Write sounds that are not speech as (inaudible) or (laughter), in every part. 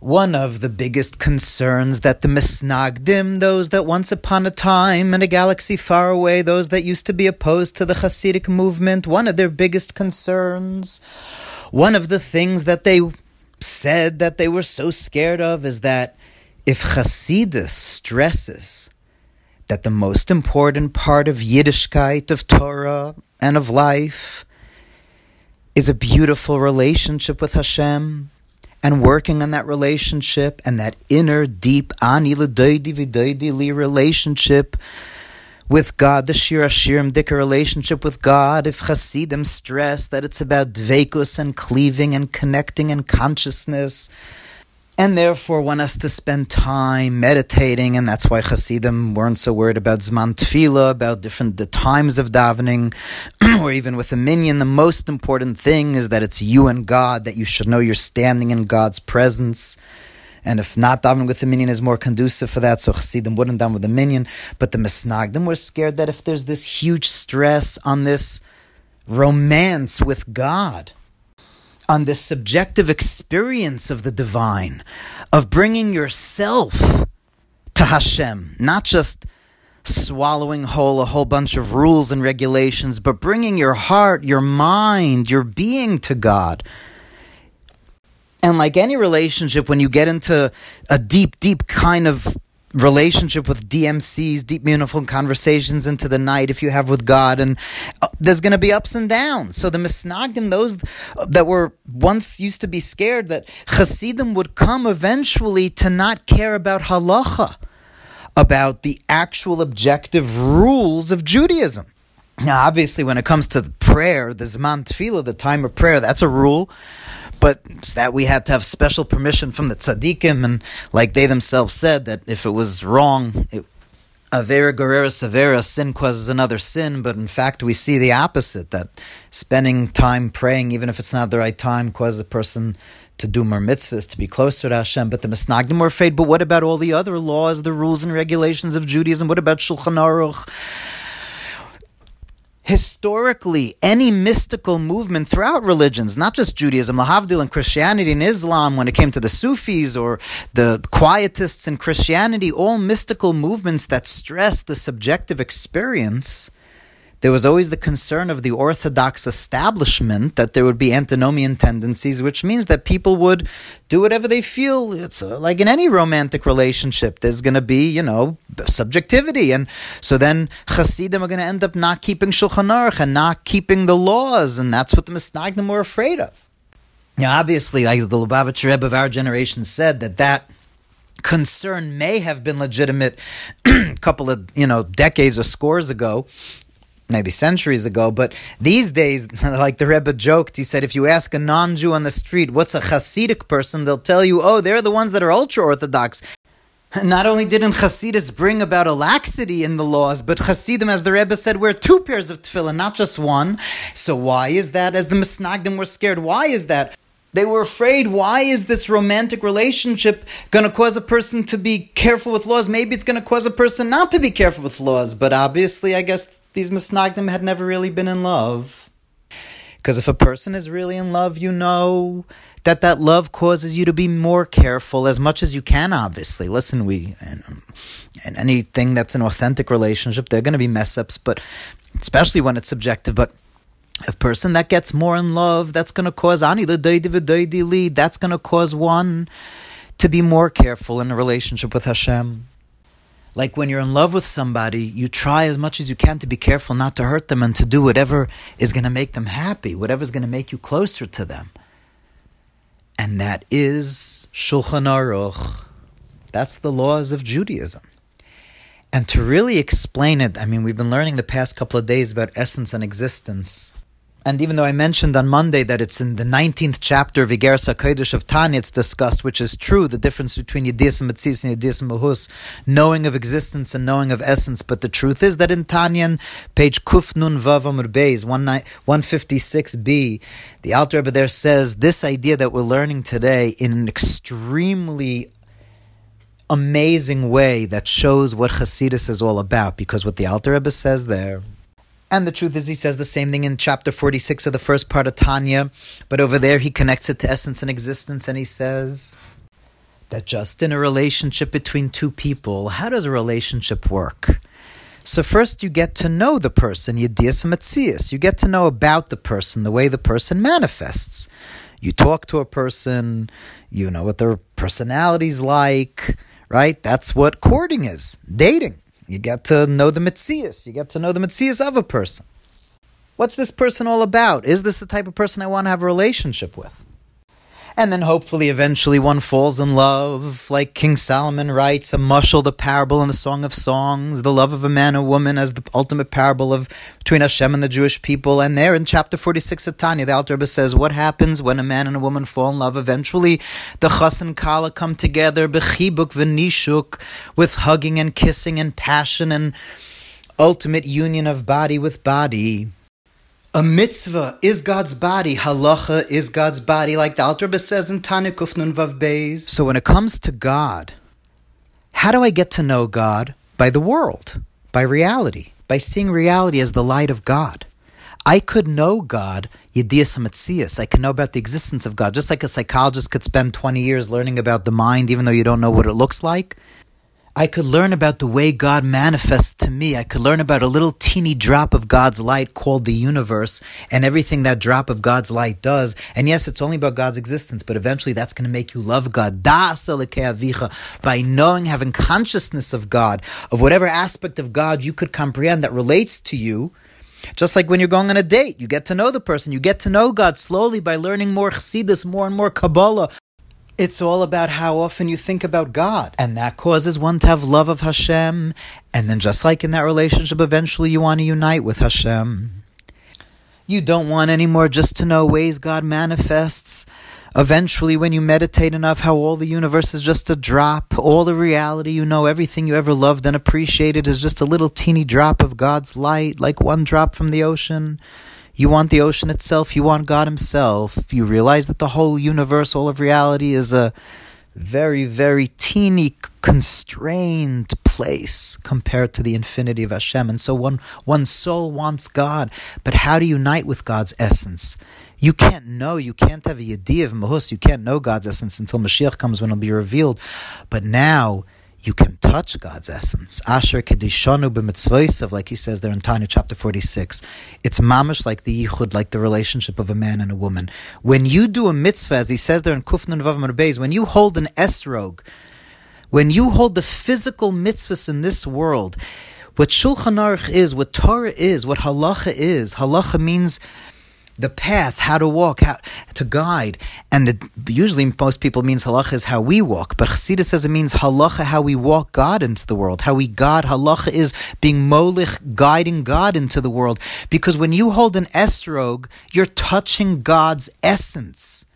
one of the biggest concerns that the Misnagdim, those that once upon a time in a galaxy far away, those that used to be opposed to the Hasidic movement, one of their biggest concerns, one of the things that they said that they were so scared of is that if Hasidus stresses that the most important part of Yiddishkeit, of Torah, and of life is a beautiful relationship with Hashem and working on that relationship and that inner, deep, ani relationship with God, the Shir Hashirim Dika relationship with God, if Hasidim stress that it's about dvekus and cleaving and connecting and consciousness, and therefore want us to spend time meditating, and that's why Hasidim weren't so worried about Zman Tefillah, about different the times of davening, (clears throat) or even with a minyan. The most important thing is that it's you and God, that you should know you're standing in God's presence. And if not davening with the minyan is more conducive for that, so Hasidim wouldn't daven with the minyan. But the Misnagdim were scared that if there's this huge stress on this romance with God, on this subjective experience of the divine, of bringing yourself to Hashem, not just swallowing whole a whole bunch of rules and regulations, but bringing your heart, your mind, your being to God. And like any relationship, when you get into a deep, deep kind of relationship with DMCs, deep, meaningful conversations into the night if you have with God, and uh, there's going to be ups and downs. So the Misnagdim, those that were once used to be scared that Hasidim would come eventually to not care about halacha, about the actual objective rules of Judaism. Now, obviously, when it comes to the prayer, the Zman Tefillah, the time of prayer, that's a rule but that we had to have special permission from the tzaddikim, and like they themselves said, that if it was wrong, it, Avera goreres aveira, sin causes another sin, but in fact we see the opposite, that spending time praying, even if it's not the right time, causes a person to do more mitzvahs, to be closer to Hashem. But the Misnagdim were afraid, but what about all the other laws, the rules and regulations of Judaism? What about Shulchan Aruch? Historically any mystical movement throughout religions, not just Judaism, Lahavdil and Christianity and Islam, when it came to the Sufis or the Quietists in Christianity, all mystical movements that stress the subjective experience there was always the concern of the Orthodox establishment that there would be antinomian tendencies, which means that people would do whatever they feel. It's uh, like in any romantic relationship, there's going to be, you know, subjectivity. And so then Hasidim are going to end up not keeping Shulchan Aruch and not keeping the laws, and that's what the Misnagdim were afraid of. Now, obviously, like the Lubavitcher Rebbe of our generation said, that that concern may have been legitimate a (clears throat) couple of you know decades or scores ago maybe centuries ago, but these days, (laughs) like the Rebbe joked, he said, if you ask a non Jew on the street what's a Hasidic person, they'll tell you, oh, they're the ones that are ultra Orthodox. (laughs) Not only didn't Hasidus bring about a laxity in the laws, but Hasidim, as the Rebbe said, wear two pairs of tefillin, not just one. So why is that? As the Misnagdim were scared, why is that? They were afraid, why is this romantic relationship going to cause a person to be careful with laws? Maybe it's going to cause a person not to be careful with laws, but obviously, I guess these Misnagdim had never really been in love. Because if a person is really in love, you know that that love causes you to be more careful as much as you can, obviously. Listen, we, and, um, and anything that's an authentic relationship, there are going to be mess ups, but especially when it's subjective. But a person that gets more in love, that's going to cause ani lead. That's going to cause one to be more careful in a relationship with Hashem. Like when you're in love with somebody, you try as much as you can to be careful not to hurt them and to do whatever is going to make them happy, whatever is going to make you closer to them. And that is Shulchan Aruch. That's the laws of Judaism. And to really explain it, I mean, we've been learning the past couple of days about essence and existence. And even though I mentioned on Monday that it's in the 19th chapter of Igeres HaKodesh of Tanya, it's discussed, which is true, the difference between Yedis and Mitzis and Yedis and Mahus, knowing of existence and knowing of essence. But the truth is that in Tanya, page Kuf Nun Vav Amud Beis, 156b, the Alter Rebbe there says this idea that we're learning today in an extremely amazing way that shows what Hasidus is all about. Because what the Alter Rebbe says there, and the truth is, he says the same thing in chapter 46 of the first part of Tanya, but over there he connects it to essence and existence, and he says that just in a relationship between two people, how does a relationship work? So first you get to know the person, Yedias Matzias. You get to know about the person, the way the person manifests. You talk to a person, you know what their personality's like, right? That's what courting is, dating. You get to know the Matzias. You get to know the Matzias of a person. What's this person all about? Is this the type of person I want to have a relationship with? And then hopefully eventually one falls in love, like King Solomon writes, a mushal, the parable in the Song of Songs, the love of a man and woman as the ultimate parable of between Hashem and the Jewish people. And there in chapter 46 of Tanya, the Alter Rebbe says, what happens when a man and a woman fall in love? Eventually the chas and kala come together, bechibuk v'nishuk, with hugging and kissing and passion and ultimate union of body with body. A mitzvah is God's body. Halacha is God's body, like the Alter says in Tanya Kufnun Vav Beis. So when it comes to God, how do I get to know God? By the world, by reality, by seeing reality as the light of God. I could know God, Yedias Matzias. I can know about the existence of God, just like a psychologist could spend 20 years learning about the mind, even though you don't know what it looks like. I could learn about the way God manifests to me. I could learn about a little teeny drop of God's light called the universe and everything that drop of God's light does. And yes, it's only about God's existence, but eventually that's going to make you love God. By knowing, having consciousness of God, of whatever aspect of God you could comprehend that relates to you. Just like when you're going on a date, you get to know the person, you get to know God slowly by learning more chassidus, more and more Kabbalah, it's all about how often you think about God. And that causes one to have love of Hashem. And then, just like in that relationship, eventually you want to unite with Hashem. You don't want anymore just to know ways God manifests. Eventually, when you meditate enough, how all the universe is just a drop, all the reality you know, everything you ever loved and appreciated is just a little teeny drop of God's light, like one drop from the ocean. You want the ocean itself, you want God Himself. You realize that the whole universe, all of reality, is a very, very teeny, constrained place compared to the infinity of Hashem. And so one, one soul wants God. But how to unite with God's essence? You can't know, you can't have a yediyah of mahus, you can't know God's essence until Mashiach comes when it'll be revealed. But now, you can touch God's essence. Asher kedishanu b'mitzvoisav, like he says there in Tanya chapter 46. It's mamish like the yichud, like the relationship of a man and a woman. When you do a mitzvah, as he says there in Kufnun Vav Beis, when you hold an esrog, when you hold the physical mitzvahs in this world, what Shulchan Aruch is, what Torah is, what halacha is, halacha means the path, how to walk, how to guide. And the, usually most people means halacha is how we walk, but Chassidus says it means halacha, how we walk God into the world, how we God. Halacha is being molich, guiding God into the world. Because when you hold an esrog, you're touching God's essence.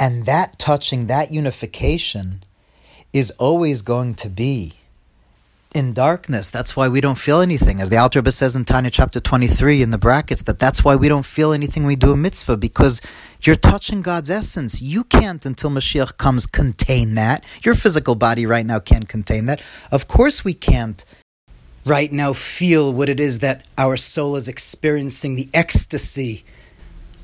And that touching, that unification is always going to be in darkness. That's why we don't feel anything. As the Alter Rebbe says in Tanya chapter 23 in the brackets, that that's why we don't feel anything we do a mitzvah, because you're touching God's essence. You can't, until Mashiach comes, contain that. Your physical body right now can't contain that. Of course we can't right now feel what it is that our soul is experiencing, the ecstasy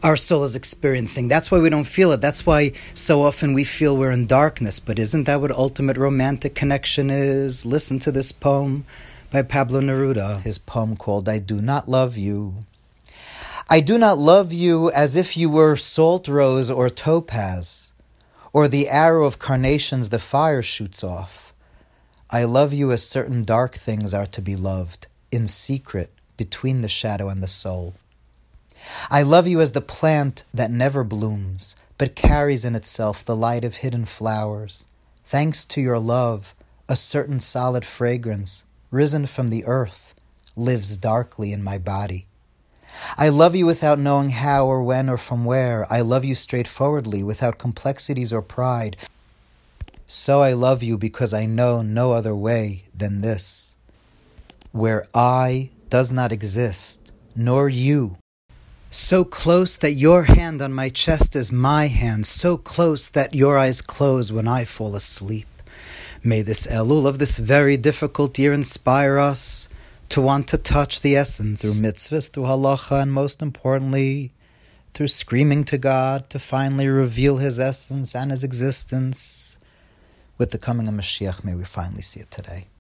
our soul is experiencing. That's why we don't feel it. That's why so often we feel we're in darkness. But isn't that what ultimate romantic connection is? Listen to this poem by Pablo Neruda, his poem called I Do Not Love You. I do not love you as if you were salt rose or topaz, or the arrow of carnations the fire shoots off. I love you as certain dark things are to be loved, in secret, between the shadow and the soul. I love you as the plant that never blooms, but carries in itself the light of hidden flowers. Thanks to your love, a certain solid fragrance, risen from the earth, lives darkly in my body. I love you without knowing how or when or from where. I love you straightforwardly, without complexities or pride. So I love you because I know no other way than this, where I does not exist, nor you so close that your hand on my chest is my hand, so close that your eyes close when I fall asleep. May this Elul of this very difficult year inspire us to want to touch the essence through mitzvahs, through halacha, and most importantly, through screaming to God to finally reveal His essence and His existence with the coming of Mashiach, may we finally see it today.